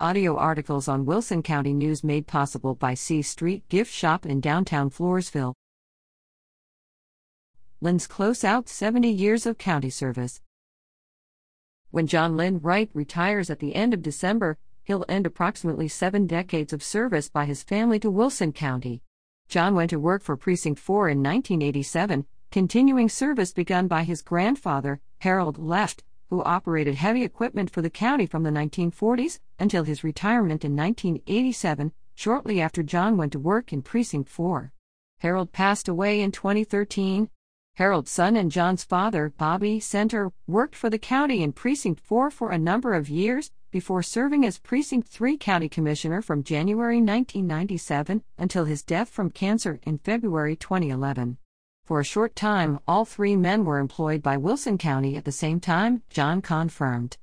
Audio articles on Wilson County News made possible by C Street Gift Shop in downtown Floresville. Lynn's close out 70 years of county service. When John Lynn Wright retires at the end of December, he'll end approximately seven decades of service by his family to Wilson County. John went to work for Precinct 4 in 1987, continuing service begun by his grandfather, Harold Left, who operated heavy equipment for the county from the 1940s until his retirement in 1987, shortly after John went to work in Precinct 4. Harold passed away in 2013. Harold's son and John's father, Bobby Center, worked for the county in Precinct 4 for a number of years before serving as Precinct 3 County Commissioner from January 1997 until his death from cancer in February 2011. For a short time, all three men were employed by Wilson County at the same time, John confirmed.